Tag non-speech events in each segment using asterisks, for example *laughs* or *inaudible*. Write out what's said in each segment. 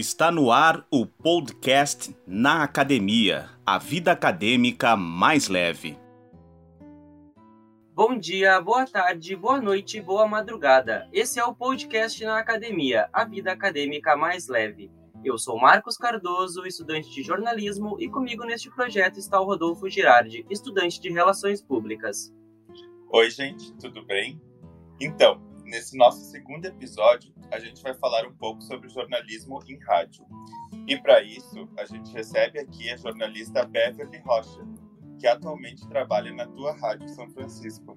Está no ar o podcast Na Academia, a vida acadêmica mais leve. Bom dia, boa tarde, boa noite, boa madrugada. Esse é o podcast Na Academia, a vida acadêmica mais leve. Eu sou Marcos Cardoso, estudante de jornalismo, e comigo neste projeto está o Rodolfo Girardi, estudante de Relações Públicas. Oi, gente, tudo bem? Então, nesse nosso segundo episódio, a gente vai falar um pouco sobre jornalismo em rádio. E para isso, a gente recebe aqui a jornalista Beverly Rocha, que atualmente trabalha na tua Rádio São Francisco.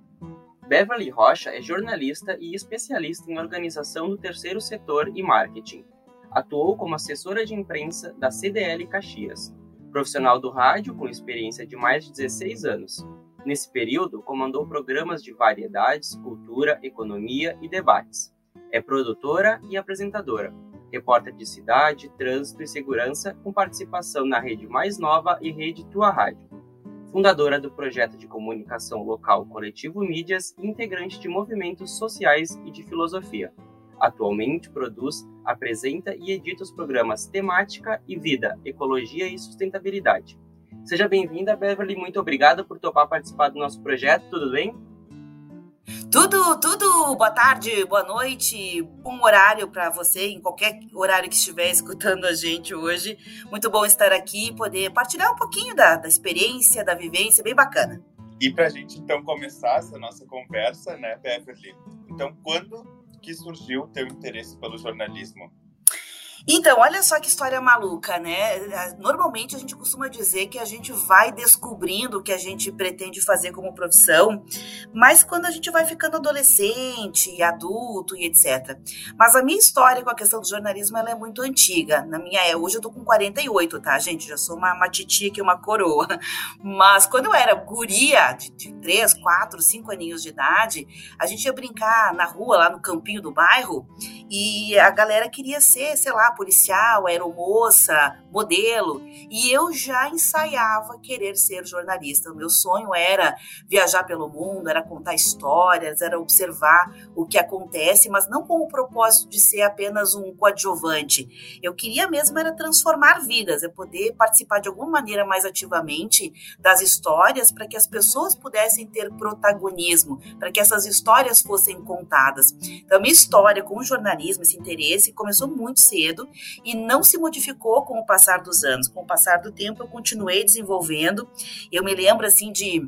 Beverly Rocha é jornalista e especialista em organização do terceiro setor e marketing. Atuou como assessora de imprensa da CDL Caxias, profissional do rádio com experiência de mais de 16 anos. Nesse período, comandou programas de variedades, cultura, economia e debates. É produtora e apresentadora, repórter de cidade, trânsito e segurança, com participação na Rede Mais Nova e Rede Tua Rádio. Fundadora do projeto de comunicação local Coletivo Mídias integrante de movimentos sociais e de filosofia. Atualmente produz, apresenta e edita os programas Temática e Vida, Ecologia e Sustentabilidade. Seja bem-vinda, Beverly. Muito obrigado por topar participar do nosso projeto. Tudo bem? Tudo, tudo. Boa tarde, boa noite, bom horário para você, em qualquer horário que estiver *laughs* escutando a gente hoje. Muito bom estar aqui e poder partilhar um pouquinho da, da experiência, da vivência, bem bacana. E para a gente então começar essa nossa conversa, né, Beverly? Então, quando que surgiu o teu interesse pelo jornalismo? Então, olha só que história maluca, né? Normalmente a gente costuma dizer que a gente vai descobrindo o que a gente pretende fazer como profissão, mas quando a gente vai ficando adolescente, adulto e etc. Mas a minha história com a questão do jornalismo ela é muito antiga. Na minha é, hoje eu tô com 48, tá, gente? Já sou uma, uma titia aqui, uma coroa. Mas quando eu era guria, de, de 3, 4, 5 aninhos de idade, a gente ia brincar na rua, lá no campinho do bairro, e a galera queria ser, sei lá, policial, aeromoça, modelo, e eu já ensaiava querer ser jornalista. O meu sonho era viajar pelo mundo, era contar histórias, era observar o que acontece, mas não com o propósito de ser apenas um coadjuvante. Eu queria mesmo era transformar vidas, é poder participar de alguma maneira mais ativamente das histórias para que as pessoas pudessem ter protagonismo, para que essas histórias fossem contadas. Então, minha história com o jornalismo, esse interesse, começou muito cedo e não se modificou com o passar dos anos. Com o passar do tempo, eu continuei desenvolvendo. Eu me lembro assim de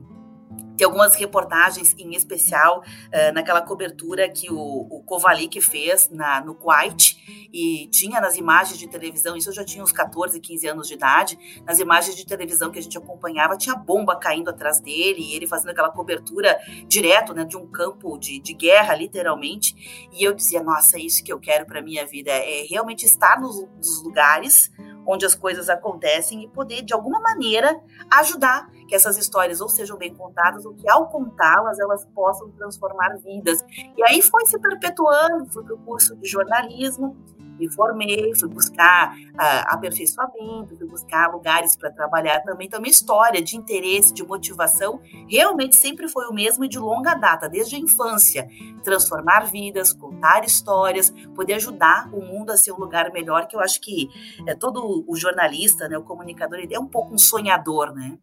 tem algumas reportagens, em especial uh, naquela cobertura que o, o Kovalik fez na, no Kuwait, e tinha nas imagens de televisão, isso eu já tinha uns 14, 15 anos de idade, nas imagens de televisão que a gente acompanhava, tinha bomba caindo atrás dele, e ele fazendo aquela cobertura direto né, de um campo de, de guerra, literalmente, e eu dizia, nossa, é isso que eu quero para minha vida, é realmente estar nos, nos lugares onde as coisas acontecem e poder, de alguma maneira, ajudar que essas histórias ou sejam bem contadas ou que, ao contá-las, elas possam transformar vidas. E aí foi se perpetuando, fui para o curso de jornalismo, me formei, fui buscar uh, aperfeiçoamento, fui buscar lugares para trabalhar também. Então, minha história de interesse, de motivação, realmente sempre foi o mesmo e de longa data, desde a infância. Transformar vidas, contar histórias, poder ajudar o mundo a ser um lugar melhor, que eu acho que é, todo o jornalista, né, o comunicador, ele é um pouco um sonhador, né?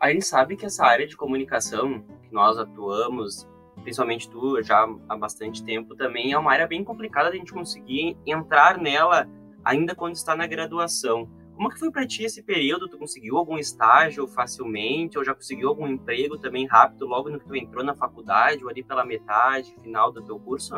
A gente sabe que essa área de comunicação que nós atuamos principalmente tu, já há bastante tempo também, é uma área bem complicada de a gente conseguir entrar nela ainda quando está na graduação. Como que foi para ti esse período? Tu conseguiu algum estágio facilmente ou já conseguiu algum emprego também rápido logo no que tu entrou na faculdade ou ali pela metade, final do teu curso?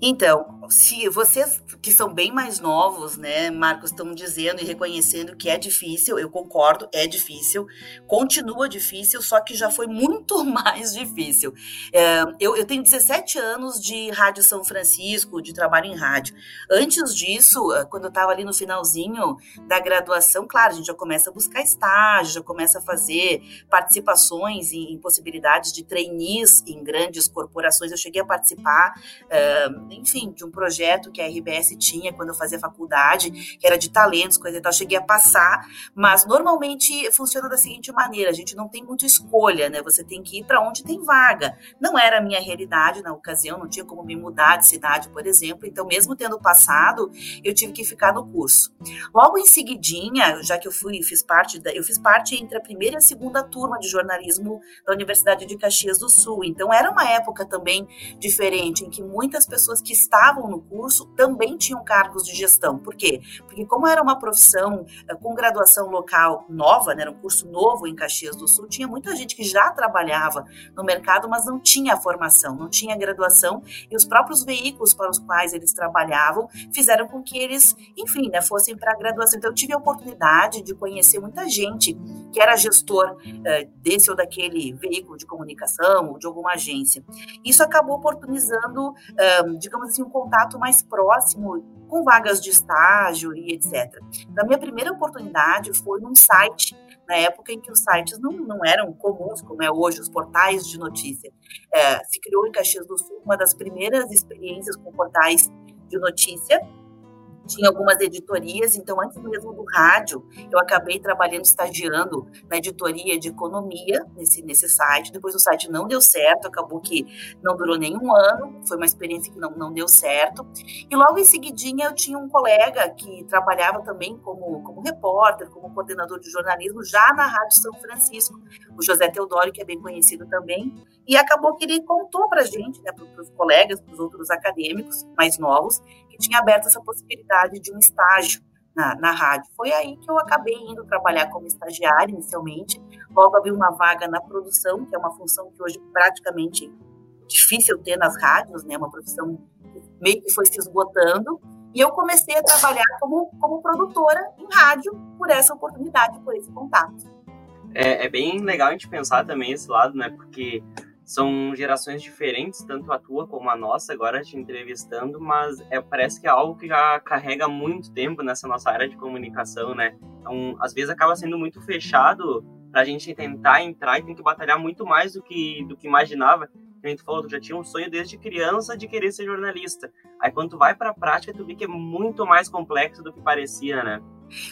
Então, se vocês que são bem mais novos, né, Marcos, estão dizendo e reconhecendo que é difícil, eu concordo, é difícil, continua difícil, só que já foi muito *laughs* mais difícil. É, eu, eu, tenho 17 anos de Rádio São Francisco, de trabalho em rádio. Antes disso, eh, quando eu estava ali no finalzinho da graduação, claro, a gente já começa a buscar estágio, já começa a fazer participações em, em possibilidades de trainees em grandes corporações. Eu cheguei a participar. Uh, enfim, de um projeto que a RBS tinha quando eu fazia faculdade, que era de talentos, coisa e tal. Cheguei a passar, mas normalmente funciona da seguinte maneira: a gente não tem muita escolha, né? Você tem que ir para onde tem vaga. Não era a minha realidade na ocasião, não tinha como me mudar de cidade, por exemplo. Então, mesmo tendo passado, eu tive que ficar no curso. Logo em seguidinha, já que eu fui, fiz parte da, eu fiz parte entre a primeira e a segunda turma de jornalismo da Universidade de Caxias do Sul. Então, era uma época também diferente, em que muitas pessoas que estavam no curso também tinham cargos de gestão. Por quê? Porque como era uma profissão eh, com graduação local nova, né, era um curso novo em Caxias do Sul, tinha muita gente que já trabalhava no mercado, mas não tinha formação, não tinha graduação, e os próprios veículos para os quais eles trabalhavam fizeram com que eles, enfim, né, fossem para a graduação. Então, eu tive a oportunidade de conhecer muita gente que era gestor uh, desse ou daquele veículo de comunicação ou de alguma agência. Isso acabou oportunizando, uh, digamos assim, um contato mais próximo com vagas de estágio e etc. Então, a minha primeira oportunidade foi num site na época em que os sites não, não eram comuns, como é hoje, os portais de notícia. É, se criou em Caxias do Sul uma das primeiras experiências com portais de notícia, tinha algumas editorias, então antes mesmo do rádio, eu acabei trabalhando, estagiando na editoria de economia nesse, nesse site. Depois o site não deu certo, acabou que não durou nem um ano, foi uma experiência que não, não deu certo. E logo em seguidinha eu tinha um colega que trabalhava também como, como repórter, como coordenador de jornalismo, já na Rádio São Francisco, o José Teodoro, que é bem conhecido também. E acabou que ele contou para gente, né, para os colegas, para os outros acadêmicos mais novos, que tinha aberto essa possibilidade de um estágio na, na rádio. Foi aí que eu acabei indo trabalhar como estagiária inicialmente. Logo abri uma vaga na produção, que é uma função que hoje praticamente difícil ter nas rádios, né? Uma profissão meio que foi se esgotando. E eu comecei a trabalhar como, como produtora em rádio por essa oportunidade, por esse contato. É, é bem legal a gente pensar também esse lado, né? Porque são gerações diferentes, tanto a tua como a nossa, agora te entrevistando, mas é, parece que é algo que já carrega muito tempo nessa nossa área de comunicação, né? Então, às vezes acaba sendo muito fechado para a gente tentar entrar e tem que batalhar muito mais do que, do que imaginava. A gente falou, tu já tinha um sonho desde criança de querer ser jornalista. Aí quando tu vai para a prática, tu vê que é muito mais complexo do que parecia, né?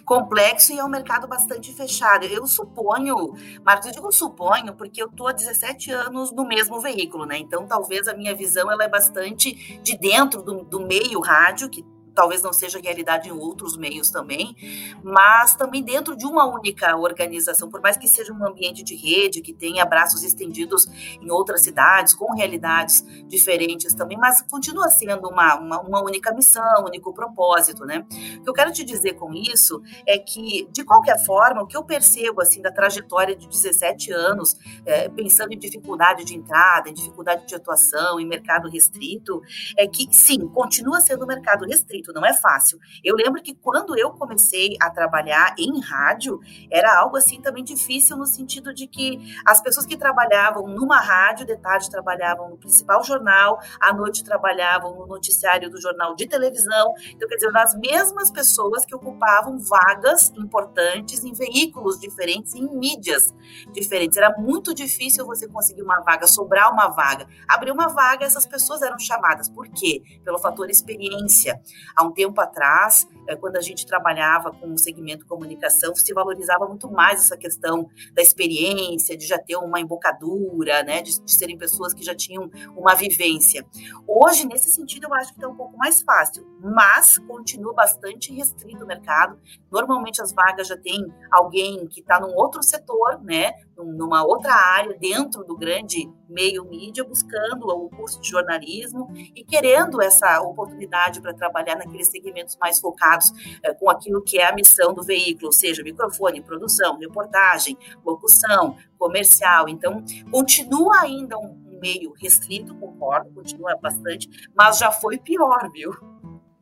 Complexo e é um mercado bastante fechado. Eu suponho, Marcos, eu digo suponho, porque eu estou há 17 anos no mesmo veículo, né? Então, talvez a minha visão ela é bastante de dentro do, do meio rádio, que talvez não seja realidade em outros meios também, mas também dentro de uma única organização, por mais que seja um ambiente de rede, que tenha braços estendidos em outras cidades, com realidades diferentes também, mas continua sendo uma, uma, uma única missão, um único propósito, né? O que eu quero te dizer com isso é que, de qualquer forma, o que eu percebo, assim, da trajetória de 17 anos, é, pensando em dificuldade de entrada, em dificuldade de atuação, em mercado restrito, é que, sim, continua sendo um mercado restrito, não é fácil. Eu lembro que quando eu comecei a trabalhar em rádio, era algo assim também difícil no sentido de que as pessoas que trabalhavam numa rádio, de tarde trabalhavam no principal jornal, à noite trabalhavam no noticiário do jornal de televisão. Então, quer dizer, as mesmas pessoas que ocupavam vagas importantes em veículos diferentes, em mídias diferentes. Era muito difícil você conseguir uma vaga, sobrar uma vaga. Abrir uma vaga, essas pessoas eram chamadas. Por quê? Pelo fator experiência. Há um tempo atrás, eh, quando a gente trabalhava com o segmento comunicação, se valorizava muito mais essa questão da experiência, de já ter uma embocadura, né, de, de serem pessoas que já tinham uma vivência. Hoje, nesse sentido, eu acho que está um pouco mais fácil, mas continua bastante restrito o mercado. Normalmente as vagas já tem alguém que está num outro setor, né, numa outra área dentro do grande meio mídia, buscando o curso de jornalismo e querendo essa oportunidade para trabalhar naqueles segmentos mais focados é, com aquilo que é a missão do veículo, ou seja, microfone, produção, reportagem, locução, comercial. Então, continua ainda um meio restrito, concordo, continua bastante, mas já foi pior, viu?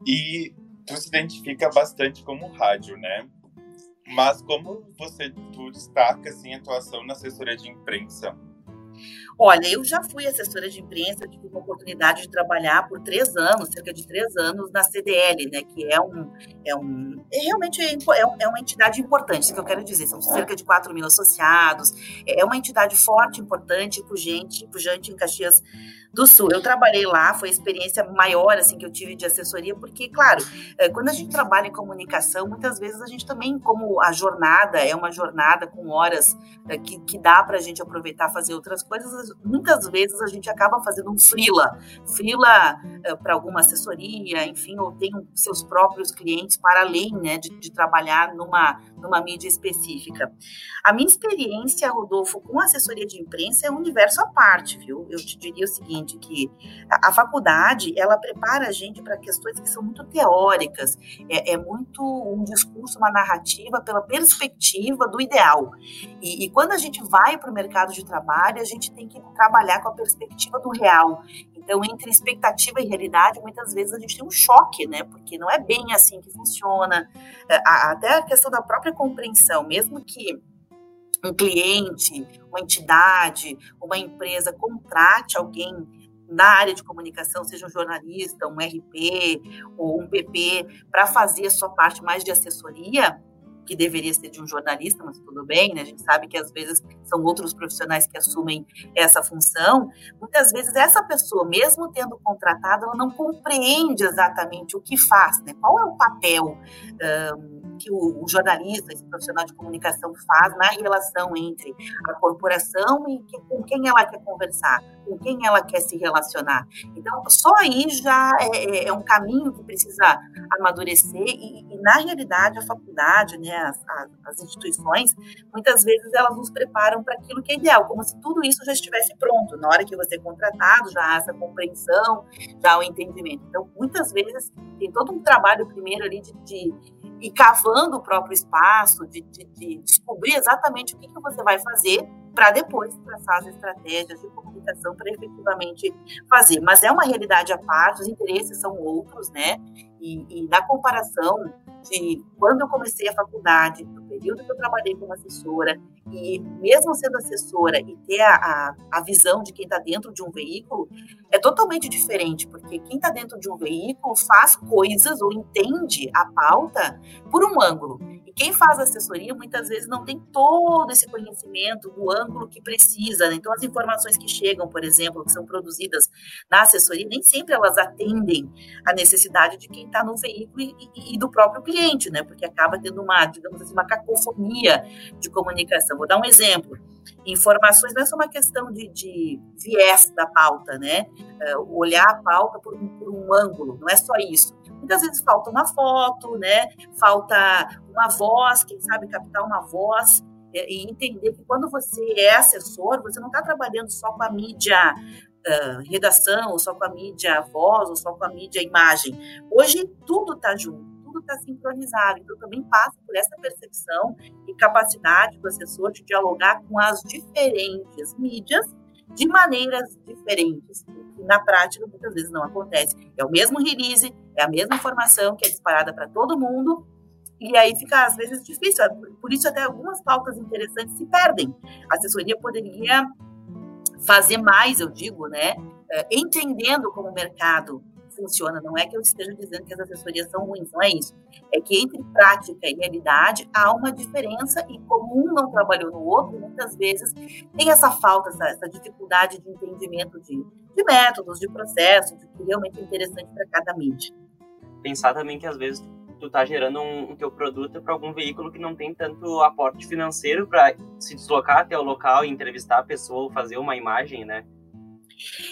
E tu se identifica bastante como rádio, né? Mas como você tu destaca assim a atuação na assessoria de imprensa, Olha, eu já fui assessora de imprensa, tive uma oportunidade de trabalhar por três anos, cerca de três anos, na CDL, né? Que é um. É um é realmente é, é uma entidade importante, isso que eu quero dizer. São cerca de 4 mil associados. É uma entidade forte, importante, pujante, pujante em Caxias do Sul. Eu trabalhei lá, foi a experiência maior assim que eu tive de assessoria, porque, claro, é, quando a gente trabalha em comunicação, muitas vezes a gente também, como a jornada é uma jornada com horas é, que, que dá para a gente aproveitar fazer outras coisas, muitas vezes a gente acaba fazendo um frila, frila é, para alguma assessoria, enfim, ou tem seus próprios clientes para além, né, de, de trabalhar numa numa mídia específica. A minha experiência, Rodolfo, com assessoria de imprensa é um universo à parte, viu? Eu te diria o seguinte, que a, a faculdade, ela prepara a gente para questões que são muito teóricas, é, é, muito um discurso, uma narrativa pela perspectiva do ideal. E, e quando a gente vai para o mercado de trabalho, a gente tem que trabalhar com a perspectiva do real. Então, entre expectativa e realidade, muitas vezes a gente tem um choque, né? Porque não é bem assim que funciona. É, até a questão da própria compreensão, mesmo que um cliente, uma entidade, uma empresa contrate alguém na área de comunicação, seja um jornalista, um RP ou um PP, para fazer a sua parte mais de assessoria, que deveria ser de um jornalista, mas tudo bem, né? A gente sabe que às vezes são outros profissionais que assumem essa função. Muitas vezes essa pessoa, mesmo tendo contratado, ela não compreende exatamente o que faz, né? Qual é o papel um, que o, o, jornalista, esse profissional de comunicação faz na relação entre a corporação e que, com quem ela quer conversar, com quem ela quer se relacionar. Então, só aí já é, é, é um caminho que precisa amadurecer e, e, na realidade, a faculdade, né, as, as, instituições, muitas vezes elas nos preparam para aquilo que é ideal, como se tudo isso já estivesse pronto. Na hora que você é contratado, já há essa compreensão, já há o entendimento. Então, muitas vezes, tem todo um trabalho primeiro ali de, de ir cavando o próprio espaço, de, de, de descobrir exatamente o que, que você vai fazer para depois traçar as estratégias de comunicação para efetivamente fazer. Mas é uma realidade à parte, os interesses são outros, né? E, e na comparação de quando eu comecei a faculdade, no período que eu trabalhei como assessora, e mesmo sendo assessora e ter a, a, a visão de quem está dentro de um veículo, é totalmente diferente, porque quem está dentro de um veículo faz coisas ou entende a pauta por um ângulo. E quem faz assessoria muitas vezes não tem todo esse conhecimento do ângulo que precisa. Né? Então, as informações que chegam, por exemplo, que são produzidas na assessoria, nem sempre elas atendem a necessidade de quem está no veículo e, e, do próprio cliente, né? Porque acaba tendo uma, digamos assim, uma cacofonia de comunicação. Vou dar um exemplo. Informações não é só uma questão de, de viés da pauta, né? Uh, olhar a pauta por um, por um ângulo, não é só isso. Muitas vezes falta uma foto, né? Falta uma voz, quem sabe captar uma voz é, e entender que quando você é assessor, você não está trabalhando só com a mídia redação, ou só com a mídia voz, ou só com a mídia imagem. Hoje tudo está junto tudo está sincronizado. Então, também passa por essa percepção e capacidade do assessor de dialogar com as diferentes mídias de maneiras diferentes. Que na prática, muitas vezes não acontece. É o mesmo release, é a mesma informação que é disparada para todo mundo, e aí fica, às vezes, difícil. Por isso, até algumas pautas interessantes se perdem. A assessoria poderia fazer mais, eu digo, né? Eh, entendendo como o mercado funciona. Não é que eu esteja dizendo que as assessorias são ruins, não é isso. É que entre prática e realidade há uma diferença e como um não trabalhou no outro, muitas vezes tem essa falta, essa, essa dificuldade de entendimento de, de métodos, de processos, de que realmente é interessante para cada mídia. Pensar também que às vezes tu tá gerando um, teu produto para algum veículo que não tem tanto aporte financeiro para se deslocar até o local e entrevistar a pessoa ou fazer uma imagem, né?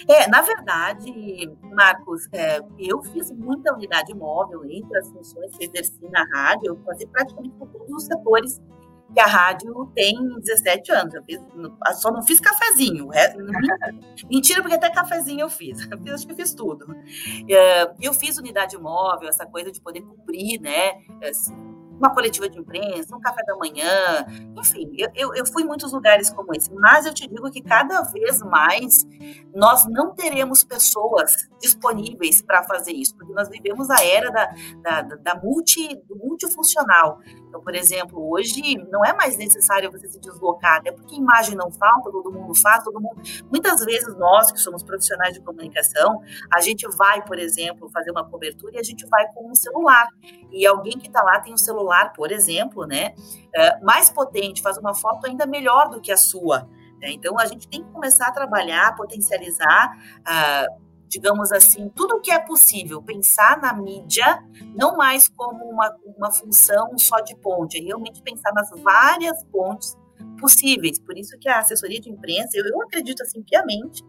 É, na verdade, Marcos, é, eu fiz muita unidade móvel entre as funções que exerci na rádio, eu passei praticamente todos os setores que a rádio tem 17 anos. Eu fiz, só não fiz cafezinho. *laughs* Mentira, porque até cafezinho eu fiz. *laughs* Eu acho que eu fiz tudo. É, eu fiz unidade móvel, essa coisa de poder cobrir, né? uma coletiva de imprensa, um café da manhã, enfim, eu, eu, eu, fui em muitos lugares como esse, mas eu te digo que cada vez mais nós não teremos pessoas disponíveis para fazer isso, porque nós vivemos a era da, da, da multi, do multifuncional. Então, por exemplo, hoje não é mais necessário você se deslocar, até porque imagem não falta, todo mundo faz, todo mundo. Muitas vezes nós que somos profissionais de comunicação, a gente vai, por exemplo, fazer uma cobertura e a gente vai com um celular. E alguém que está lá tem um celular, por exemplo, né, é, mais potente, faz uma foto ainda melhor do que a sua. Né? Então, a gente tem que começar a trabalhar, potencializar. Uh, digamos assim, tudo o que é possível, pensar na mídia não mais como uma, uma função só de ponte, é realmente pensar nas várias pontes possíveis. Por isso que a assessoria de imprensa, eu, eu acredito assim piamente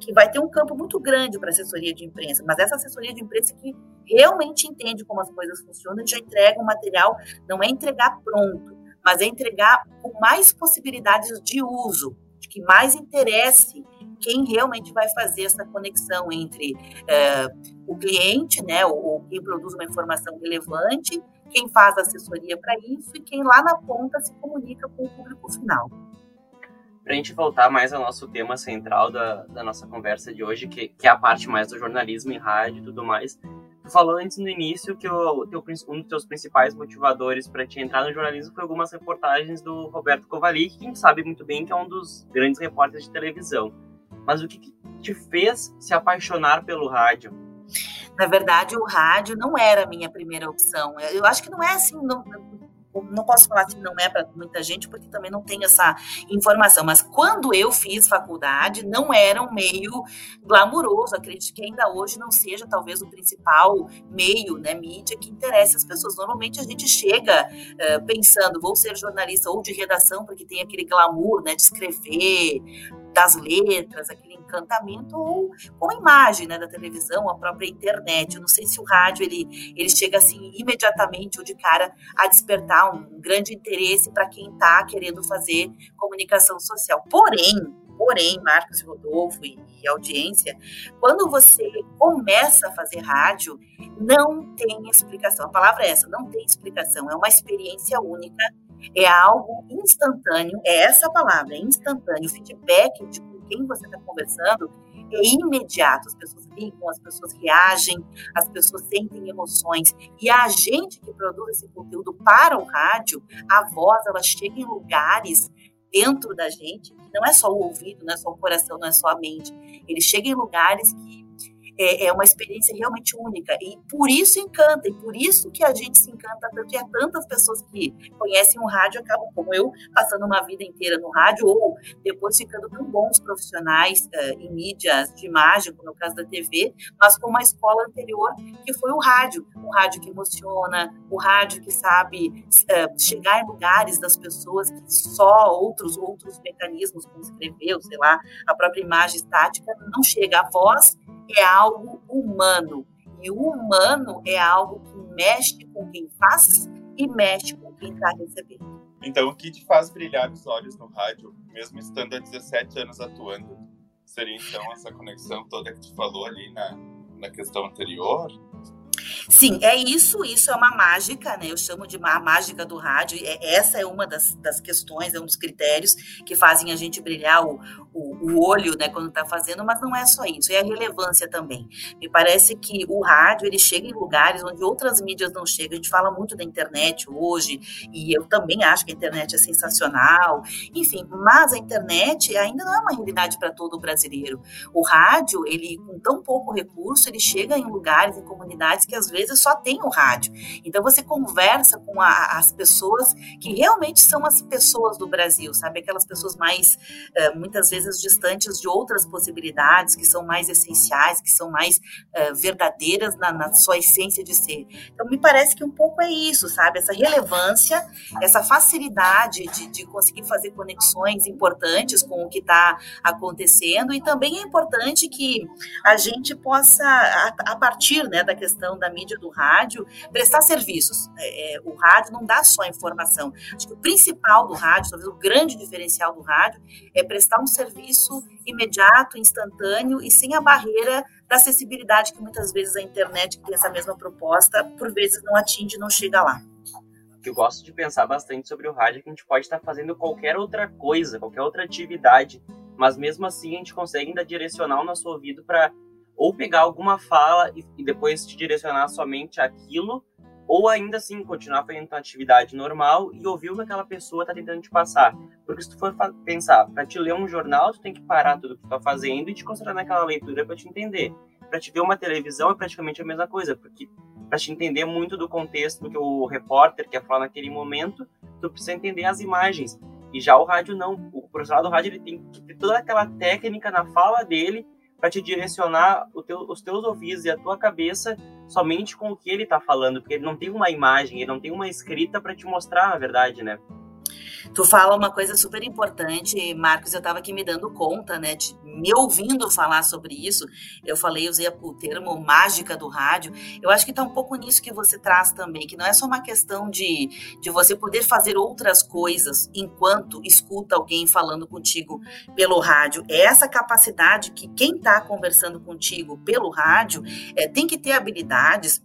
que vai ter um campo muito grande para assessoria de imprensa, mas essa assessoria de imprensa que realmente entende como as coisas funcionam, já entrega um material, não é entregar pronto, mas é entregar com mais possibilidades de uso, que mais interesse quem realmente vai fazer essa conexão entre é, o cliente, né, ou, quem produz uma informação relevante, quem faz assessoria para isso e quem lá na ponta se comunica com o público final. Para a gente voltar mais ao nosso tema central da, da nossa conversa de hoje, que, que é a parte mais do jornalismo em rádio e tudo mais, Tu falou antes no início que o, teu, um dos teus principais motivadores para te entrar no jornalismo foi algumas reportagens do Roberto Kovalik, que a gente sabe muito bem que é um dos grandes repórteres de televisão. Mas o que, que te fez se apaixonar pelo rádio? Na verdade, o rádio não era a minha primeira opção. Eu acho que não é assim, não, não posso falar que não é para muita gente, porque também não tenho essa informação. Mas quando eu fiz faculdade, não era um meio glamuroso. Acredito que ainda hoje não seja talvez o principal meio, né, mídia, que interessa as pessoas. Normalmente a gente chega uh, pensando, vou ser jornalista ou de redação, porque tem aquele glamour, né, de escrever, das letras, aquele encantamento, ou com a imagem né, da televisão, a própria internet. Eu não sei se o rádio ele, ele chega assim imediatamente ou de cara a despertar um grande interesse para quem está querendo fazer comunicação social. Porém, porém, Marcos e Rodolfo e, e audiência, quando você começa a fazer rádio, não tem explicação. A palavra é essa, não tem explicação. É uma experiência única é algo instantâneo, é essa palavra, é instantâneo. O feedback de com quem você está conversando é imediato. As pessoas ligam, as pessoas reagem, as pessoas sentem emoções. E a gente que produz esse conteúdo para o rádio, a voz, ela chega em lugares dentro da gente, não é só o ouvido, não é só o coração, não é só a mente. Ele chega em lugares que é, é, uma experiência realmente única. E por isso encanta, e por isso que a gente se encanta tanto. E há tantas pessoas que conhecem o rádio, acabam, como eu, passando uma vida inteira no rádio, ou depois ficando tão bons profissionais uh, em mídias de imagem, como é o caso da TV, mas com uma escola anterior, que foi o rádio. O rádio que emociona, o rádio que sabe uh, chegar em lugares das pessoas que só outros, outros mecanismos, como escrever, ou sei lá, a própria imagem estática, não chega. A voz é algo humano. E o humano é algo que mexe com quem faz e mexe com quem está recebendo. Então, o que te faz brilhar os olhos no rádio, mesmo estando há 17 anos atuando, seria então essa conexão toda que tu falou ali na, na questão anterior? Sim, é isso, isso é uma mágica, né? Eu chamo de a mágica do rádio. É, essa é uma das, das questões, é um dos critérios que fazem a gente brilhar o, o, o olho, né, quando está fazendo, mas não é só isso, é a relevância também. Me parece que o rádio, ele chega em lugares onde outras mídias não chegam. A gente fala muito da internet hoje, e eu também acho que a internet é sensacional, enfim, mas a internet ainda não é uma realidade para todo o brasileiro. O rádio, ele, com tão pouco recurso, ele chega em lugares, em comunidades que às vezes só tem o rádio. Então você conversa com a, as pessoas que realmente são as pessoas do Brasil, sabe? Aquelas pessoas mais, uh, muitas vezes, distantes de outras possibilidades, que são mais essenciais, que são mais uh, verdadeiras na, na, sua essência de ser. Então me parece que um pouco é isso, sabe? Essa relevância, essa facilidade de, de conseguir fazer conexões importantes com o que está acontecendo e também é importante que a gente possa, a, a partir né, da questão da mídia do rádio, prestar serviços. É, é, o rádio não dá só informação. Acho que o principal do rádio, talvez o grande diferencial do rádio, é prestar um serviço imediato, instantâneo e sem a barreira da acessibilidade que muitas vezes a internet, que tem essa mesma proposta, por vezes não atinge, não chega lá eu gosto de pensar bastante sobre o rádio, que a gente pode estar fazendo qualquer outra coisa, qualquer outra atividade, mas mesmo assim a gente consegue ainda direcionar o nosso ouvido para ou pegar alguma fala e, e depois te direcionar somente aquilo, ou ainda assim continuar fazendo a atividade normal e ouvir o que aquela pessoa está tentando te passar. Porque se tu for pensar, para te ler um jornal, tu tem que parar tudo que tu tá fazendo e te concentrar naquela leitura para te entender. Para te ver uma televisão é praticamente a mesma coisa, porque para te entender muito do contexto do que o repórter quer falar naquele momento, tu precisa entender as imagens. E já o rádio não. O profissional do rádio ele tem que ter toda aquela técnica na fala dele para te direcionar teu, os teus ouvidos e a tua cabeça somente com o que ele está falando, porque ele não tem uma imagem, ele não tem uma escrita para te mostrar a verdade, né? Tu fala uma coisa super importante, Marcos. Eu estava aqui me dando conta, né, de, me ouvindo falar sobre isso. Eu falei, usei o termo mágica do rádio. Eu acho que está um pouco nisso que você traz também, que não é só uma questão de, de você poder fazer outras coisas enquanto escuta alguém falando contigo pelo rádio. É essa capacidade que quem está conversando contigo pelo rádio é, tem que ter habilidades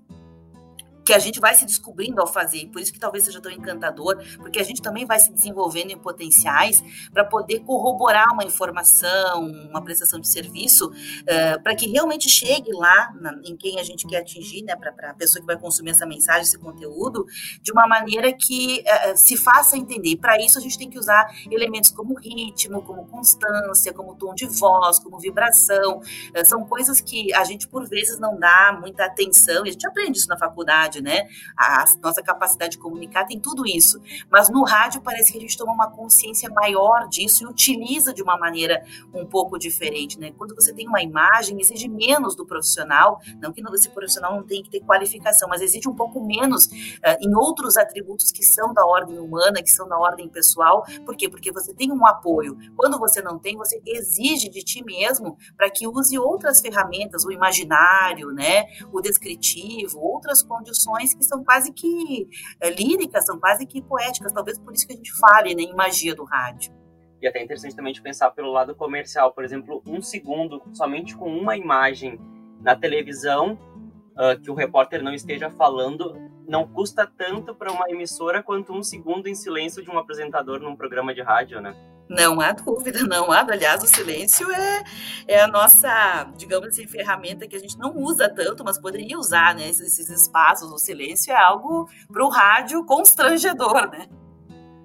que a gente vai se descobrindo ao fazer, por isso que talvez seja tão encantador, porque a gente também vai se desenvolvendo em potenciais para poder corroborar uma informação, uma prestação de serviço, uh, para que realmente chegue lá na, em quem a gente quer atingir, né, para a pessoa que vai consumir essa mensagem, esse conteúdo, de uma maneira que uh, se faça entender. Para isso a gente tem que usar elementos como ritmo, como constância, como tom de voz, como vibração. Uh, são coisas que a gente por vezes não dá muita atenção, e a gente aprende isso na faculdade né? A nossa capacidade de comunicar tem tudo isso. Mas no rádio parece que a gente toma uma consciência maior disso e utiliza de uma maneira um pouco diferente, né? Quando você tem uma imagem, exige menos do profissional, não que esse profissional não tenha que ter qualificação, mas exige um pouco menos uh, em outros atributos que são da ordem humana, que são da ordem pessoal. Por quê? Porque você tem um apoio. Quando você não tem, você exige de ti mesmo para que use outras ferramentas, o imaginário, né? O descritivo, outras condições que são quase que é, líricas, são quase que poéticas, talvez por isso que a gente fale né, em magia do rádio. E até interessante também de pensar pelo lado comercial, por exemplo, um segundo somente com uma imagem na televisão uh, que o repórter não esteja falando não custa tanto para uma emissora quanto um segundo em silêncio de um apresentador num programa de rádio, né? Não há dúvida, não há. Aliás, o silêncio é, é a nossa, digamos assim, ferramenta que a gente não usa tanto, mas poderia usar, né? Esses, espaços, o silêncio é algo para o rádio constrangedor, né?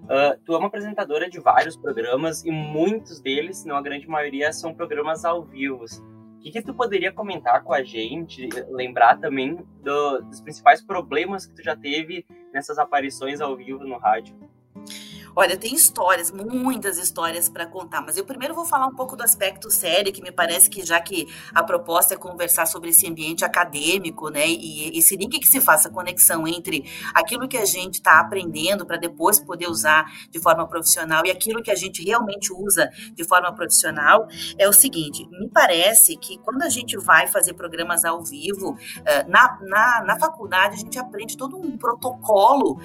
Uh, tu é uma apresentadora de vários programas e muitos deles, se não a grande maioria, são programas ao vivo. O que, que tu poderia comentar com a gente, lembrar também do, dos principais problemas que tu já teve nessas aparições ao vivo no rádio? Olha, tem histórias, muitas histórias para contar, mas eu primeiro vou falar um pouco do aspecto sério, que me parece que já que a proposta é conversar sobre esse ambiente acadêmico, né, e esse link que se faça conexão entre aquilo que a gente está aprendendo para depois poder usar de forma profissional e aquilo que a gente realmente usa de forma profissional, é o seguinte: me parece que quando a gente vai fazer programas ao vivo, na, na, na faculdade a gente aprende todo um protocolo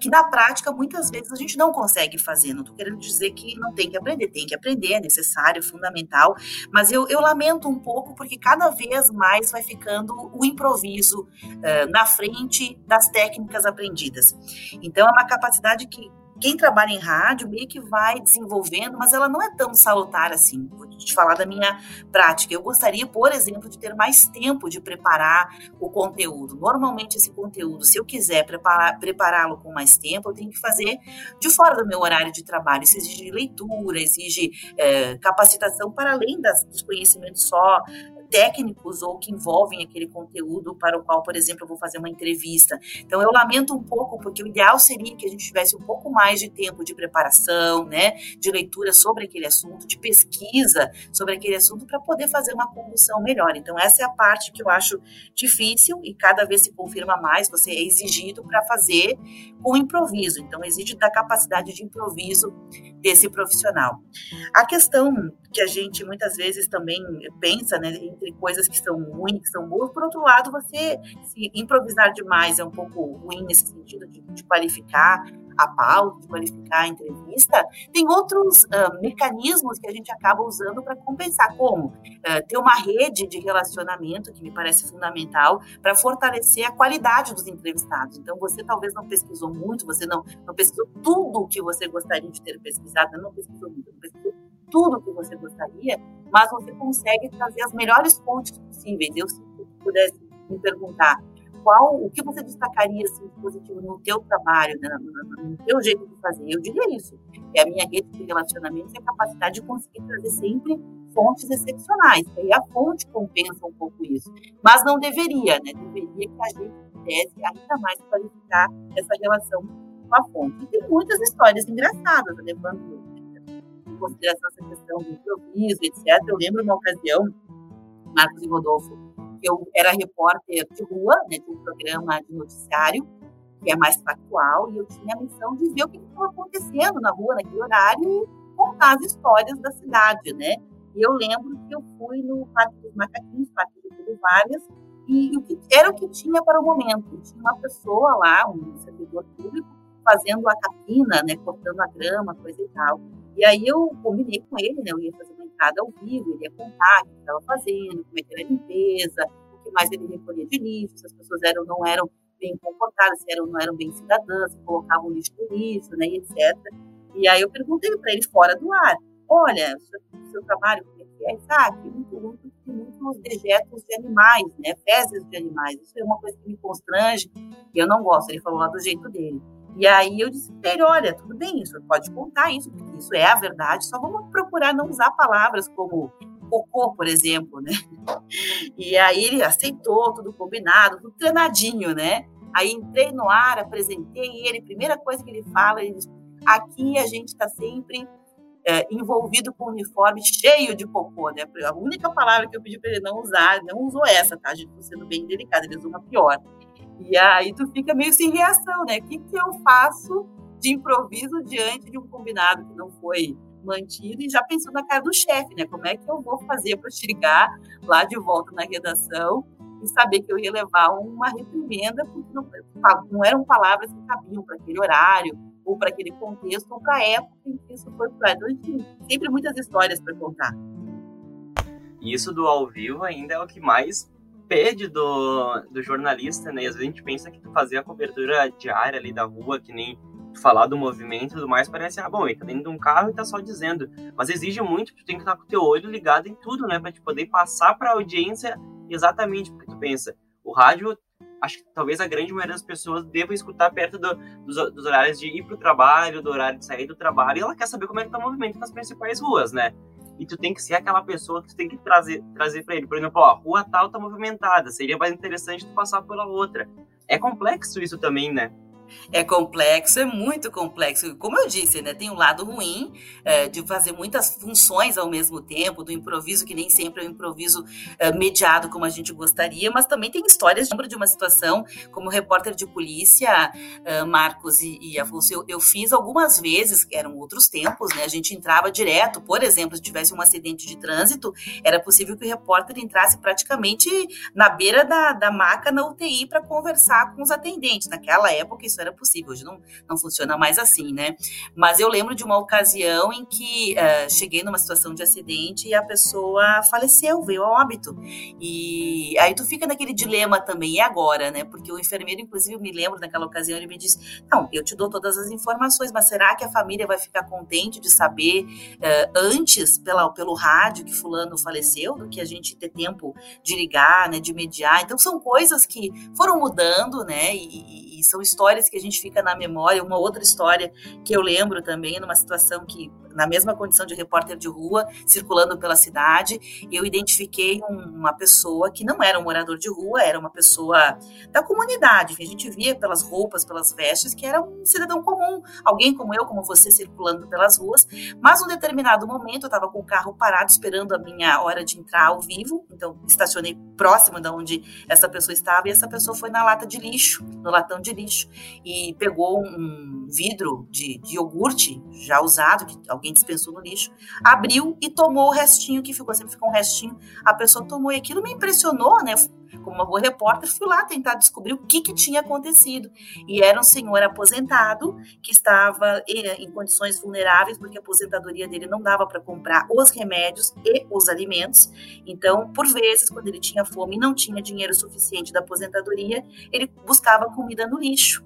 que na prática muitas vezes a gente não consegue consegue fazer. Não estou querendo dizer que não tem que aprender, tem que aprender, é necessário, fundamental, mas eu, eu lamento um pouco porque cada vez mais vai ficando o improviso uh, na frente das técnicas aprendidas. Então, é uma capacidade que quem trabalha em rádio meio que vai desenvolvendo, mas ela não é tão salutar assim. Vou te falar da minha prática. Eu gostaria, por exemplo, de ter mais tempo de preparar o conteúdo. Normalmente, esse conteúdo, se eu quiser prepará-lo com mais tempo, eu tenho que fazer de fora do meu horário de trabalho. Isso exige leitura, exige é, capacitação para além das, dos conhecimentos só técnicos ou que envolvem aquele conteúdo para o qual, por exemplo, eu vou fazer uma entrevista. Então, eu lamento um pouco, porque o ideal seria que a gente tivesse um pouco mais de tempo de preparação, né, de leitura sobre aquele assunto, de pesquisa sobre aquele assunto, para poder fazer uma condução melhor. Então, essa é a parte que eu acho difícil e cada vez se confirma mais, você é exigido para fazer com improviso. Então, exige da capacidade de improviso desse profissional. A questão que a gente muitas vezes também pensa, né, entre coisas que são ruins, que são boas, por outro lado, você se improvisar demais é um pouco ruim nesse sentido de, de qualificar a pauta, de qualificar a entrevista, tem outros uh, mecanismos que a gente acaba usando para compensar, como uh, ter uma rede de relacionamento, que me parece fundamental, para fortalecer a qualidade dos entrevistados. Então, você talvez não pesquisou muito, você não, não pesquisou tudo o que você gostaria de ter pesquisado, não pesquisou muito, não pesquisou tudo o que você gostaria, mas você consegue trazer as melhores fontes possíveis. Eu, se pudesse me perguntar qual, o que você destacaria assim, de positivo no teu trabalho, né, no, teu jeito de fazer? Eu diria isso. É a minha rede de relacionamentos e a capacidade de conseguir trazer sempre fontes excepcionais. E a fonte compensa um pouco isso. Mas não deveria, né? Deveria que a gente pudesse ainda mais qualificar essa relação com a fonte. E tem muitas histórias engraçadas, levando em consideração essa questão do improviso, etc. Eu lembro uma ocasião, Marcos e Rodolfo, eu era repórter de rua, né, de um programa de noticiário, que é mais factual, e eu tinha a missão de ver o que estava acontecendo na rua naquele horário e contar as histórias da cidade, né? E eu lembro que eu fui no Parque dos Macaquinhos, Parque de Tudo e o que era o que tinha para o momento. Tinha uma pessoa lá, um servidor público, fazendo a capina, né, cortando a grama, coisa e tal. E aí eu combinei com ele, né, eu ia fazer entrada ao vivo, ele ia contar o que estava fazendo, como é era a limpeza, o que mais ele recolhia de lixo, se as pessoas eram não eram bem comportadas, se eram não eram bem cidadãs, se colocavam lixo no lixo, né, etc. E aí eu perguntei para ele fora do ar, olha, o seu, seu trabalho, é que é? Ah, tem muito, muito, muitos dejetos de animais, né, fezes de animais, isso é uma coisa que me constrange, e eu não gosto, ele falou lá do jeito dele. E aí eu disse para ele, olha, tudo bem, isso pode contar isso, porque isso é a verdade, só vamos procurar não usar palavras como cocô, por exemplo, né? E aí ele aceitou, tudo combinado, tudo treinadinho, né? Aí entrei no ar, apresentei ele, primeira coisa que ele fala, ele diz, aqui a gente está sempre é, envolvido com um uniforme cheio de cocô, né? A única palavra que eu pedi para ele não usar, não usou essa, tá? A gente sendo bem delicado, ele usou uma pior. E aí tu fica meio sem reação, né? O que, que eu faço de improviso diante de um combinado que não foi mantido e já pensou na cara do chefe, né? Como é que eu vou fazer para chegar lá de volta na redação e saber que eu ia levar uma reprimenda porque não, não eram palavras que cabiam para aquele horário ou para aquele contexto ou para a época em que isso foi falado. Então, sempre muitas histórias para contar. Isso do ao vivo ainda é o que mais pede do, do jornalista, né? E às vezes a gente pensa que fazer a cobertura diária ali da rua, que nem falar do movimento e tudo mais, parece, ah, bom, ele tá dentro de um carro e tá só dizendo. Mas exige muito, tu tem que estar com o teu olho ligado em tudo, né? Pra te poder passar pra audiência exatamente porque tu pensa. O rádio, acho que talvez a grande maioria das pessoas deva escutar perto do, dos, dos, horários de ir pro trabalho, do horário de sair do trabalho, e ela quer saber como é que tá o movimento nas principais ruas, né? E tu tem que ser aquela pessoa que tu tem que trazer, trazer para ele. Por exemplo, ó, a rua tal tá movimentada, seria mais interessante tu passar pela outra. É complexo isso também, né? É complexo, é muito complexo. Como eu disse, né, tem um lado ruim é, de fazer muitas funções ao mesmo tempo, do improviso, que nem sempre é um improviso é, mediado como a gente gostaria, mas também tem histórias. Lembro de uma situação, como repórter de polícia, é, Marcos e, e Afonso, eu, eu, fiz algumas vezes, eram outros tempos, né, a gente entrava direto, por exemplo, se tivesse um acidente de trânsito, era possível que o repórter entrasse praticamente na beira da, da maca na UTI para conversar com os atendentes. Naquela época, isso era possível. Hoje não, não funciona mais assim, né? Mas eu lembro de uma ocasião em que uh, cheguei numa situação de acidente e a pessoa faleceu, veio a óbito. E aí tu fica naquele dilema também, e agora, né? Porque o enfermeiro, inclusive, eu me lembro naquela ocasião, ele me disse: Não, eu te dou todas as informações, mas será que a família vai ficar contente de saber uh, antes, pela, pelo rádio, que Fulano faleceu, do que a gente ter tempo de ligar, né? De mediar? Então são coisas que foram mudando, né? e, e são histórias que a gente fica na memória. Uma outra história que eu lembro também, numa situação que na mesma condição de repórter de rua, circulando pela cidade, eu identifiquei uma pessoa que não era um morador de rua, era uma pessoa da comunidade, a gente via pelas roupas, pelas vestes, que era um cidadão comum, alguém como eu, como você, circulando pelas ruas. Mas, num determinado momento, eu estava com o carro parado, esperando a minha hora de entrar ao vivo, então estacionei próximo da onde essa pessoa estava, e essa pessoa foi na lata de lixo, no latão de lixo, e pegou um vidro de, de iogurte já usado, que alguém dispensou no lixo, abriu e tomou o restinho que ficou, sempre ficou um restinho, a pessoa tomou e aquilo me impressionou, né? Como uma boa repórter, fui lá tentar descobrir o que, que tinha acontecido. E era um senhor aposentado que estava em condições vulneráveis, porque a aposentadoria dele não dava para comprar os remédios e os alimentos. Então, por vezes, quando ele tinha fome e não tinha dinheiro suficiente da aposentadoria, ele buscava comida no lixo.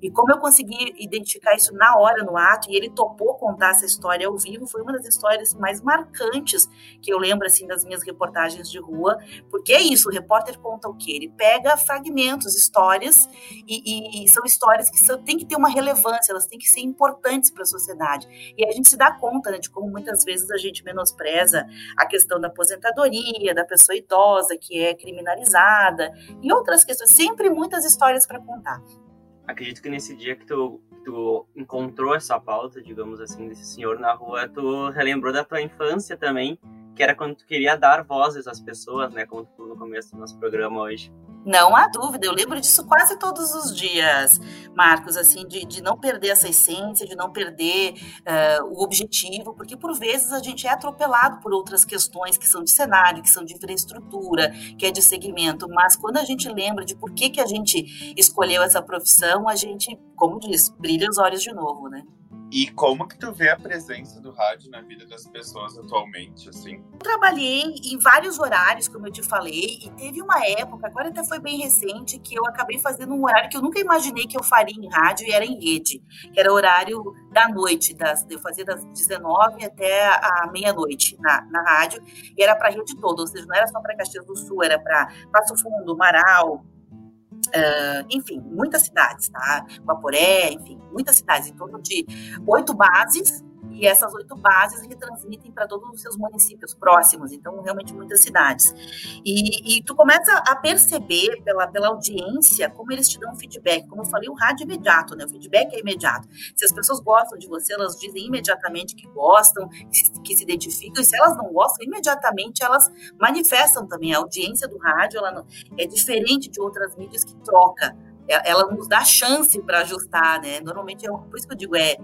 E como eu consegui identificar isso na hora, no ato, e ele topou contar essa história ao vivo, foi uma das histórias mais marcantes que eu lembro, assim, das minhas reportagens de rua, porque é isso, o repórter conta o quê? Ele pega fragmentos, histórias, e, e, e são histórias que são, têm que ter uma relevância, elas têm que ser importantes para a sociedade. E a gente se dá conta né, de como muitas vezes a gente menospreza a questão da aposentadoria, da pessoa idosa que é criminalizada, e outras questões. Sempre muitas histórias para contar. Acredito que nesse dia que tu, tu encontrou essa pauta, digamos assim, desse senhor na rua, tu relembrou da tua infância também, que era quando tu queria dar vozes às pessoas, né? Como tu no começo do nosso programa hoje. Não há dúvida, eu lembro disso quase todos os dias, Marcos, assim, de, de não perder essa essência, de não perder uh, o objetivo, porque por vezes a gente é atropelado por outras questões que são de cenário, que são de infraestrutura, que é de segmento, mas quando a gente lembra de por que, que a gente escolheu essa profissão, a gente, como diz, brilha os olhos de novo, né? E como que tu vê a presença do rádio na vida das pessoas atualmente, assim? Eu trabalhei em vários horários, como eu te falei, e teve uma época, agora até foi bem recente, que eu acabei fazendo um horário que eu nunca imaginei que eu faria em rádio e era em rede, que era horário da noite, das, eu fazia das 19 até a meia-noite na, na rádio, e era para a rede toda, ou seja, não era só para Caxias do Sul, era para Passo Fundo, Marau, Uh, enfim, muitas cidades, tá? Guaporé, enfim, muitas cidades, em torno de oito bases e essas oito bases retransmitem para todos os seus municípios próximos, então realmente muitas cidades. E, e, tu começa a perceber pela, pela audiência como eles te dão feedback. Como eu falei, o rádio é imediato, né? O feedback é imediato. Se as pessoas gostam de você, elas dizem imediatamente que gostam, que, se identificam, e se elas não gostam, imediatamente elas manifestam também. A audiência do rádio ela não, é diferente de outras mídias que troca é, ela nos dá chance para ajustar, né? Normalmente é por isso que eu digo é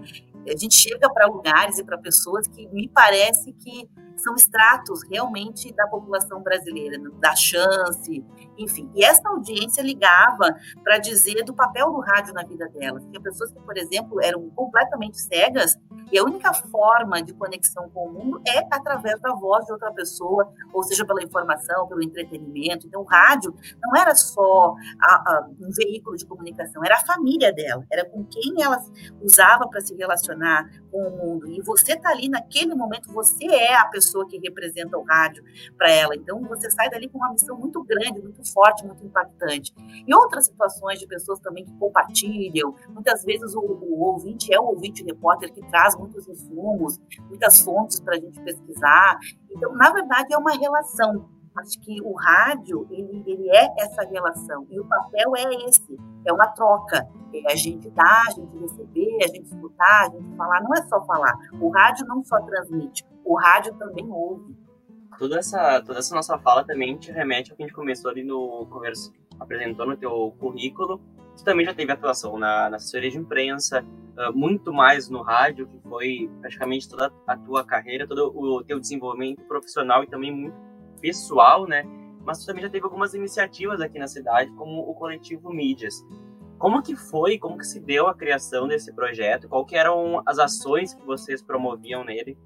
a gente chega para lugares e para pessoas que me parece que são estratos realmente da população brasileira, da chance, enfim. E essa audiência ligava para dizer do papel do rádio na vida delas. Tinha pessoas que, por exemplo, eram completamente cegas e a única forma de conexão com o mundo é através da voz de outra pessoa, ou seja, pela informação, pelo entretenimento. Então, o rádio não era só a, a, um veículo de comunicação, era a família dela, era com quem ela usava para se relacionar com o mundo. E você está ali naquele momento, você é a pessoa que representa o rádio para ela. Então, você sai dali com uma missão muito grande, muito forte, muito impactante. E outras situações de pessoas também que compartilham. Muitas vezes o, o ouvinte é o ouvinte repórter que traz muitos insumos, muitas fontes para a gente pesquisar. Então, na verdade, é uma relação. Acho que o rádio, ele, ele é essa relação. E o papel é esse, é uma troca. É a gente dar, a gente receber, a gente escutar, a gente falar. Não é só falar. O rádio não só transmite, o rádio também ouve. Toda essa, toda essa nossa fala também te remete ao que a gente começou ali no conversa, apresentou no teu currículo. Tu também já teve atuação na, na assessoria de imprensa, uh, muito mais no rádio, que foi praticamente toda a tua carreira, todo o teu desenvolvimento profissional e também muito pessoal, né? Mas tu também já teve algumas iniciativas aqui na cidade, como o coletivo Mídias. Como que foi, como que se deu a criação desse projeto? Qual que eram as ações que vocês promoviam nele?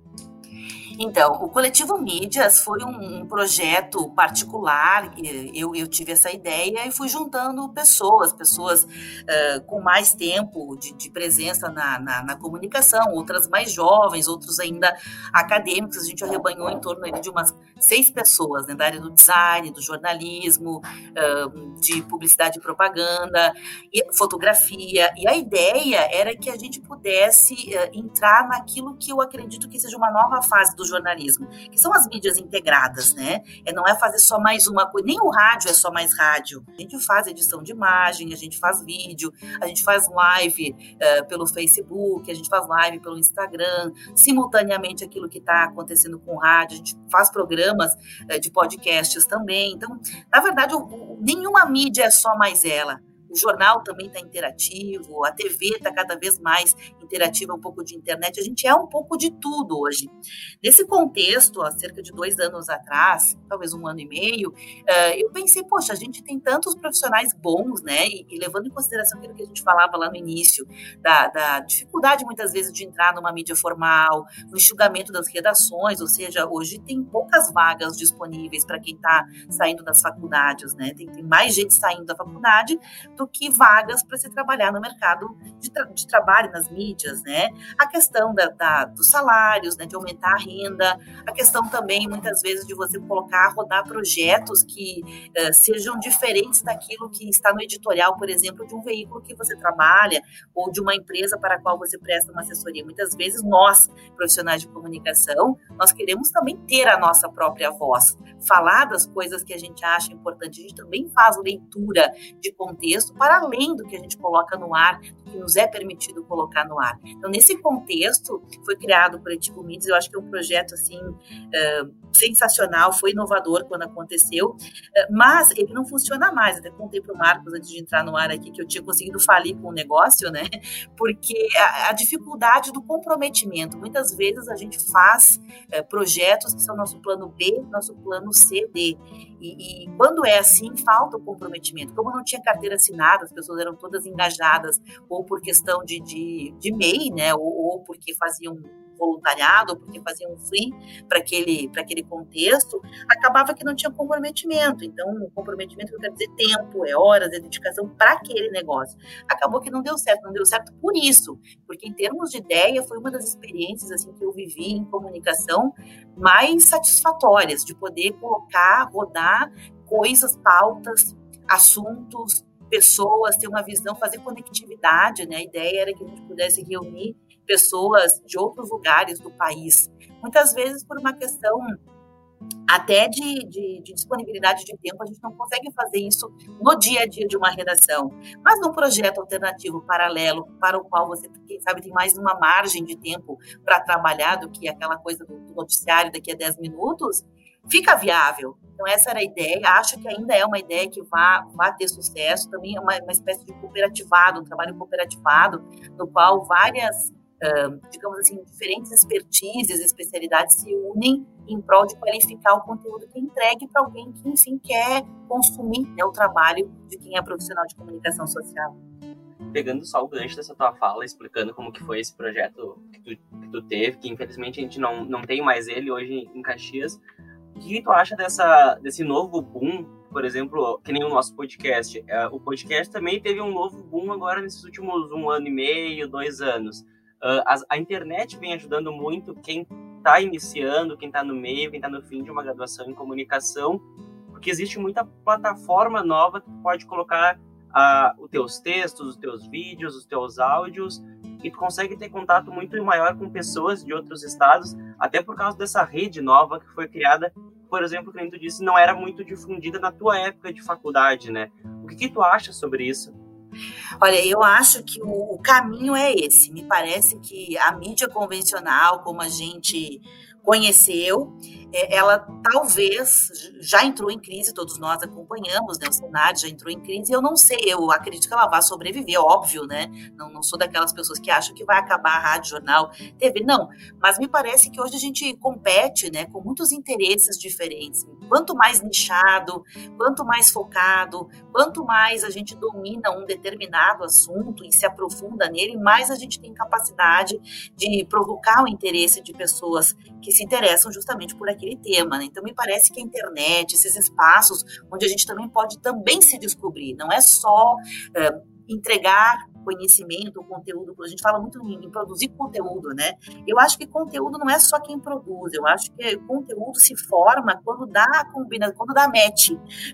Então, o Coletivo Mídias foi um, um projeto particular, eu, eu, tive essa ideia e fui juntando pessoas, pessoas uh, com mais tempo de, de presença na, na, na, comunicação, outras mais jovens, outros ainda acadêmicos, a gente arrebanhou em torno de umas seis pessoas, né, da área do design, do jornalismo, de publicidade e propaganda, e fotografia, e a ideia era que a gente pudesse entrar naquilo que eu acredito que seja uma nova fase do jornalismo, que são as mídias integradas, né? É, não é fazer só mais uma coisa, nem o rádio é só mais rádio. A gente faz edição de imagem, a gente faz vídeo, a gente faz live uh, pelo Facebook, a gente faz live pelo Instagram, simultaneamente aquilo que está acontecendo com o rádio, a gente faz programas uh, de podcasts também. Então, na verdade, nenhuma mídia é só mais ela. O jornal também está interativo, a TV está cada vez mais interativa, um pouco de internet. A gente é um pouco de tudo hoje. Nesse contexto, há cerca de dois anos atrás, talvez um ano e meio, eh, eu pensei, poxa, a gente tem tantos profissionais bons, né? E, e levando em consideração aquilo que a gente falava lá no início, da, da dificuldade muitas vezes de entrar numa mídia formal, no enxugamento das redações, ou seja, hoje tem poucas vagas disponíveis para quem está saindo das faculdades, né? Tem, tem mais gente saindo da faculdade do que vagas para se trabalhar no mercado de, tra de, trabalho nas mídias, né? A questão da, da, dos salários, né, de aumentar a renda, a questão também, muitas vezes, de você colocar, rodar projetos que uh, sejam diferentes daquilo que está no editorial, por exemplo, de um veículo que você trabalha ou de uma empresa para a qual você presta uma assessoria. Muitas vezes, nós, profissionais de comunicação, nós queremos também ter a nossa própria voz, falar das coisas que a gente acha importante. A gente também faz leitura de contexto para além do que a gente coloca no ar, que nos é permitido colocar no ar. Então, nesse contexto, foi criado o Coletivo Mides, eu acho que é um projeto, assim, sensacional, foi inovador quando aconteceu, mas ele não funciona mais. Até contei para o Marcos, antes de entrar no ar aqui, que eu tinha conseguido falir com o negócio, né? Porque a, a dificuldade do comprometimento. Muitas vezes a gente faz projetos que são nosso plano B, nosso plano C, D. E, e, quando é assim, falta o comprometimento. Como não tinha carteira assinada, as pessoas eram todas engajadas, ou por questão de, de, de MEI, né, ou, ou porque faziam voluntariado ou porque faziam um free para aquele, aquele contexto, acabava que não tinha comprometimento. Então, o comprometimento eu quero dizer tempo, é horas, é dedicação para aquele negócio. Acabou que não deu certo, não deu certo por isso, porque em termos de ideia foi uma das experiências assim que eu vivi em comunicação mais satisfatórias de poder colocar, rodar coisas, pautas, assuntos, pessoas, ter uma visão, fazer conectividade, né? A ideia era que a gente pudesse reunir pessoas de outros lugares do país, muitas vezes por uma questão até de, de, de, disponibilidade de tempo, a gente não consegue fazer isso no dia a dia de uma redação. Mas num projeto alternativo, paralelo, para o qual você, quem sabe, tem mais uma margem de tempo para trabalhar do que aquela coisa do, noticiário daqui a 10 minutos, fica viável. Então, essa era a ideia. Acho que ainda é uma ideia que vai, vai ter sucesso. Também é uma, uma espécie de cooperativado, um trabalho cooperativado, no qual várias uh, digamos assim, diferentes expertises, especialidades se unem em prol de qualificar o conteúdo que é entregue para alguém que, enfim, quer consumir né, o trabalho de quem é profissional de comunicação social. Pegando só o gancho dessa tua fala, explicando como que foi esse projeto que tu, que tu teve, que infelizmente a gente não, não tem mais ele hoje em Caxias, o que tu acha dessa, desse novo boom por exemplo, que nem o nosso podcast. É, o podcast também teve um novo boom agora nesses últimos um ano e meio, dois anos. Uh, a, a, internet vem ajudando muito quem está iniciando, quem está no meio, quem está no fim de uma graduação em comunicação, porque existe muita plataforma nova que pode colocar uh, os teus textos, os teus vídeos, os teus áudios, e tu consegue ter contato muito maior com pessoas de outros estados, até por causa dessa rede nova que foi criada, por exemplo, como tu disse, não era muito difundida na tua época de faculdade, né? O que, que tu acha sobre isso? Olha, eu acho que o, caminho é esse. Me parece que a mídia convencional, como a gente conheceu, é, ela talvez já entrou em crise, todos nós acompanhamos, né? O Senado já entrou em crise, eu não sei, eu acredito que ela vai sobreviver, óbvio, né? Não, não sou daquelas pessoas que acham que vai acabar a rádio, jornal, TV, não. Mas me parece que hoje a gente compete, né, com muitos interesses diferentes. Quanto mais nichado, quanto mais focado, quanto mais a gente domina um determinado assunto e se aprofunda nele, mais a gente tem capacidade de provocar o interesse de pessoas que se interessam justamente por aquele tema. Né? Então, me parece que a internet, esses espaços onde a gente também pode também se descobrir, não é só uh, entregar conhecimento, conteúdo, a gente fala muito em, produzir conteúdo, né? Eu acho que conteúdo não é só quem produz, eu acho que conteúdo se forma quando dá combina, quando dá match,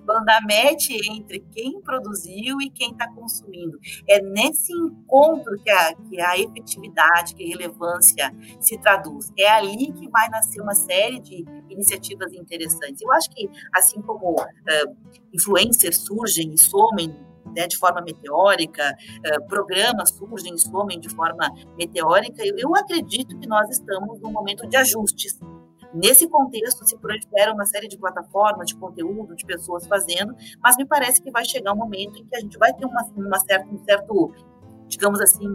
quando dá match entre quem produziu e quem está consumindo. É nesse encontro que a, que a efetividade, que a relevância se traduz. É ali que vai nascer uma série de iniciativas interessantes. Eu acho que, assim como uh, influencers surgem e somem né, de forma meteórica, uh, programas surgem somem de forma meteórica, eu, eu acredito que nós estamos num momento de ajustes. Nesse contexto, se proliferam uma série de plataformas, de conteúdo, de pessoas fazendo, mas me parece que vai chegar um momento em que a gente vai ter uma, uma certa, um certo, digamos assim,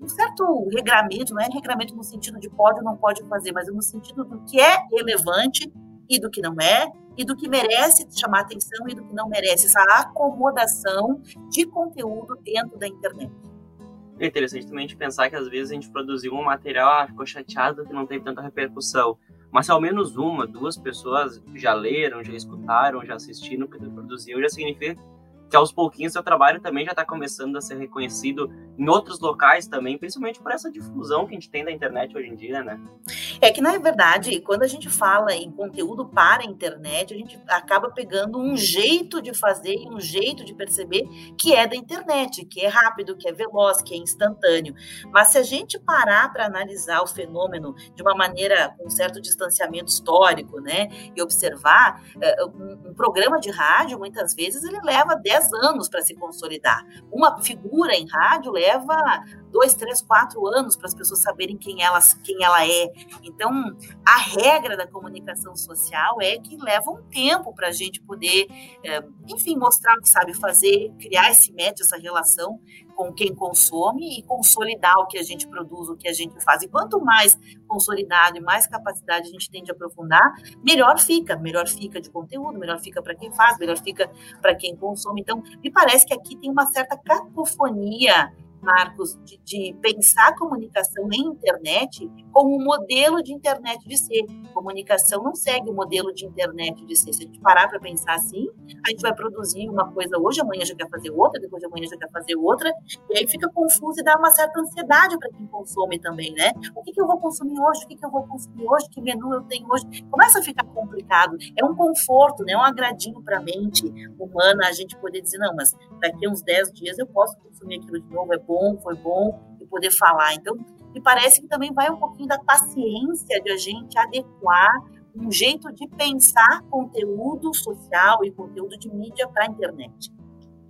um certo regramento, não é regramento no sentido de pode ou não pode fazer, mas no sentido do que é relevante e do que não é, e do que merece chamar atenção e do que não merece, essa acomodação de conteúdo dentro da internet. É interessante também de pensar que às vezes a gente produziu um material, ah, ficou chateado que não teve tanta repercussão. Mas se ao menos uma, duas pessoas já leram, já escutaram, já assistiram o que produziu, já significa que aos pouquinhos seu trabalho também já está começando a ser reconhecido em outros locais também, principalmente por essa difusão que a gente tem da internet hoje em dia, né? É que, na verdade, quando a gente fala em conteúdo para a internet, a gente acaba pegando um jeito de fazer e um jeito de perceber que é da internet, que é rápido, que é veloz, que é instantâneo. Mas se a gente parar para analisar o fenômeno de uma maneira com um certo distanciamento histórico, né, e observar, eh, um, programa de rádio, muitas vezes, ele leva 10 anos para se consolidar. Uma figura em rádio leva dois, três, quatro anos para as pessoas saberem quem, elas, quem ela é. Então, a regra da comunicação social é que leva um tempo para a gente poder, é, enfim, mostrar o que sabe fazer, criar esse match, essa relação com quem consome e consolidar o que a gente produz, o que a gente faz. E quanto mais consolidado e mais capacidade a gente tem de aprofundar, melhor fica. Melhor fica de conteúdo, melhor fica para quem faz, melhor fica para quem consome. Então, me parece que aqui tem uma certa cacofonia Marcos, de, de, pensar a comunicação em internet como um modelo de internet de ser. Comunicação não segue o modelo de internet de ser. Se a gente parar para pensar assim, a gente vai produzir uma coisa hoje, amanhã já quer fazer outra, depois de amanhã já quer fazer outra, e aí fica confuso e dá uma certa ansiedade para quem consome também, né? O que, que eu vou consumir hoje? O que, que eu vou consumir hoje? Que menu eu tenho hoje? Começa a ficar complicado. É um conforto, né? É um agradinho para a mente humana a gente poder dizer, não, mas daqui a uns 10 dias eu posso consumir aquilo de novo, é bom, foi bom, e poder falar. Então, me parece que também vai um pouquinho da paciência de a gente adequar um jeito de pensar conteúdo social e conteúdo de mídia para a internet.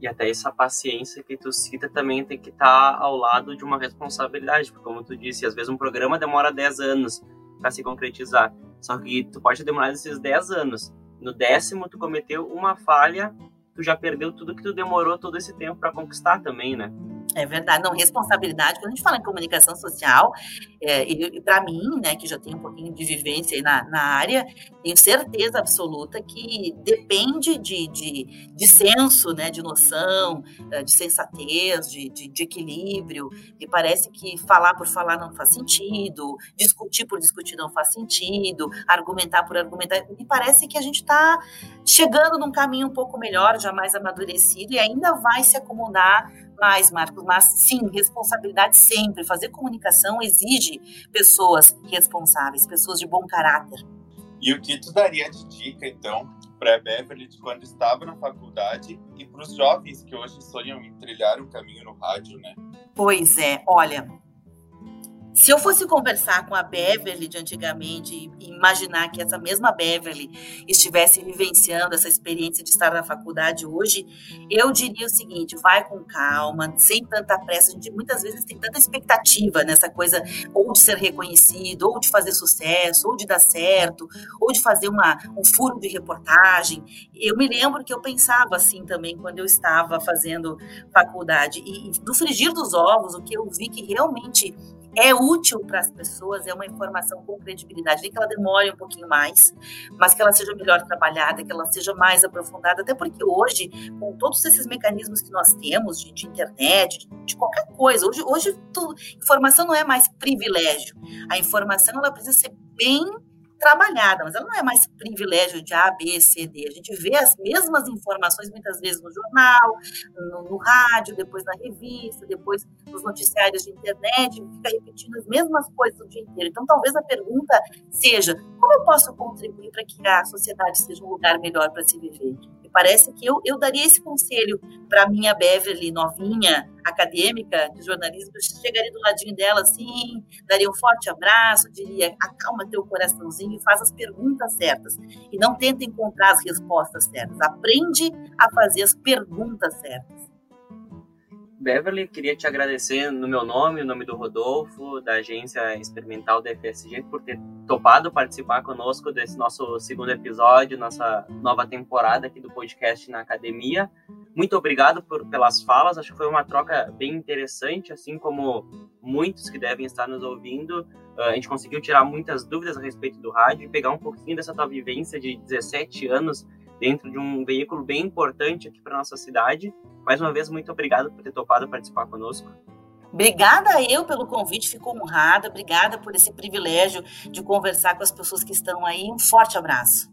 E até essa paciência que tu cita também tem que estar tá ao lado de uma responsabilidade, porque como tu disse, às vezes um programa demora 10 anos para se concretizar. Só que tu pode demorar esses 10 anos. No décimo, tu cometeu uma falha tu já perdeu tudo que tu demorou todo esse tempo para conquistar também, né? É verdade, não, responsabilidade, quando a gente fala em comunicação social, é, e, e para mim, né, que já tenho um pouquinho de vivência na, na área, tenho certeza absoluta que depende de, de, de senso, né, de noção, é, de sensatez, de, de, de equilíbrio, e parece que falar por falar não faz sentido, discutir por discutir não faz sentido, argumentar por argumentar, e parece que a gente está chegando num caminho um pouco melhor, já mais amadurecido, e ainda vai se acomodar mais, Marcos, mas sim, responsabilidade sempre. Fazer comunicação exige pessoas responsáveis, pessoas de bom caráter. E o que tu daria de dica, então, para a Beverly de quando estava na faculdade e para os jovens que hoje sonham em trilhar um caminho no rádio, né? Pois é, olha, se eu fosse conversar com a Beverly de antigamente e imaginar que essa mesma Beverly estivesse vivenciando essa experiência de estar na faculdade hoje, eu diria o seguinte: vai com calma, sem tanta pressa. A gente muitas vezes tem tanta expectativa nessa coisa ou de ser reconhecido, ou de fazer sucesso, ou de dar certo, ou de fazer uma, um furo de reportagem. Eu me lembro que eu pensava assim também quando eu estava fazendo faculdade. E, e no frigir dos ovos, o que eu vi que realmente é útil para as pessoas, é uma informação com credibilidade, nem que ela demore um pouquinho mais, mas que ela seja melhor trabalhada, que ela seja mais aprofundada, até porque hoje, com todos esses mecanismos que nós temos de, de internet, de, de, qualquer coisa, hoje, hoje tu, informação não é mais privilégio, a informação ela precisa ser bem trabalhada, mas ela não é mais privilégio de A, B, C, D. A gente vê as mesmas informações muitas vezes no jornal, no, no rádio, depois na revista, depois nos noticiários de internet, fica repetindo as mesmas coisas o dia inteiro. Então, talvez a pergunta seja: como eu posso contribuir para que a sociedade seja um lugar melhor para se viver? Parece que eu, eu daria esse conselho para minha Beverly novinha, acadêmica de jornalismo, eu chegaria do ladinho dela assim, daria um forte abraço, diria, acalma teu coraçãozinho e faz as perguntas certas. E não tenta encontrar as respostas certas. Aprende a fazer as perguntas certas. Beverly, queria te agradecer no meu nome, no nome do Rodolfo, da agência experimental da FSG, por ter topado participar conosco desse nosso segundo episódio, nossa nova temporada aqui do podcast na academia. Muito obrigado por, pelas falas, acho que foi uma troca bem interessante, assim como muitos que devem estar nos ouvindo. Ah, a gente conseguiu tirar muitas dúvidas a respeito do rádio e pegar um pouquinho dessa tua vivência de 17 anos dentro de um veículo bem importante aqui para nossa cidade. Mais uma vez, muito obrigado por ter topado participar conosco. Obrigada eu pelo convite, fico honrada. Obrigada por esse privilégio de conversar com as pessoas que estão aí. Um forte abraço.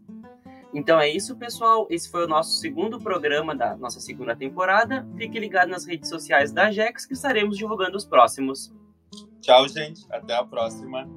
Então é isso, pessoal. Esse foi o nosso segundo programa da nossa segunda temporada. Fique ligado nas redes sociais da Jex que estaremos divulgando os próximos. Tchau, gente. Até a próxima.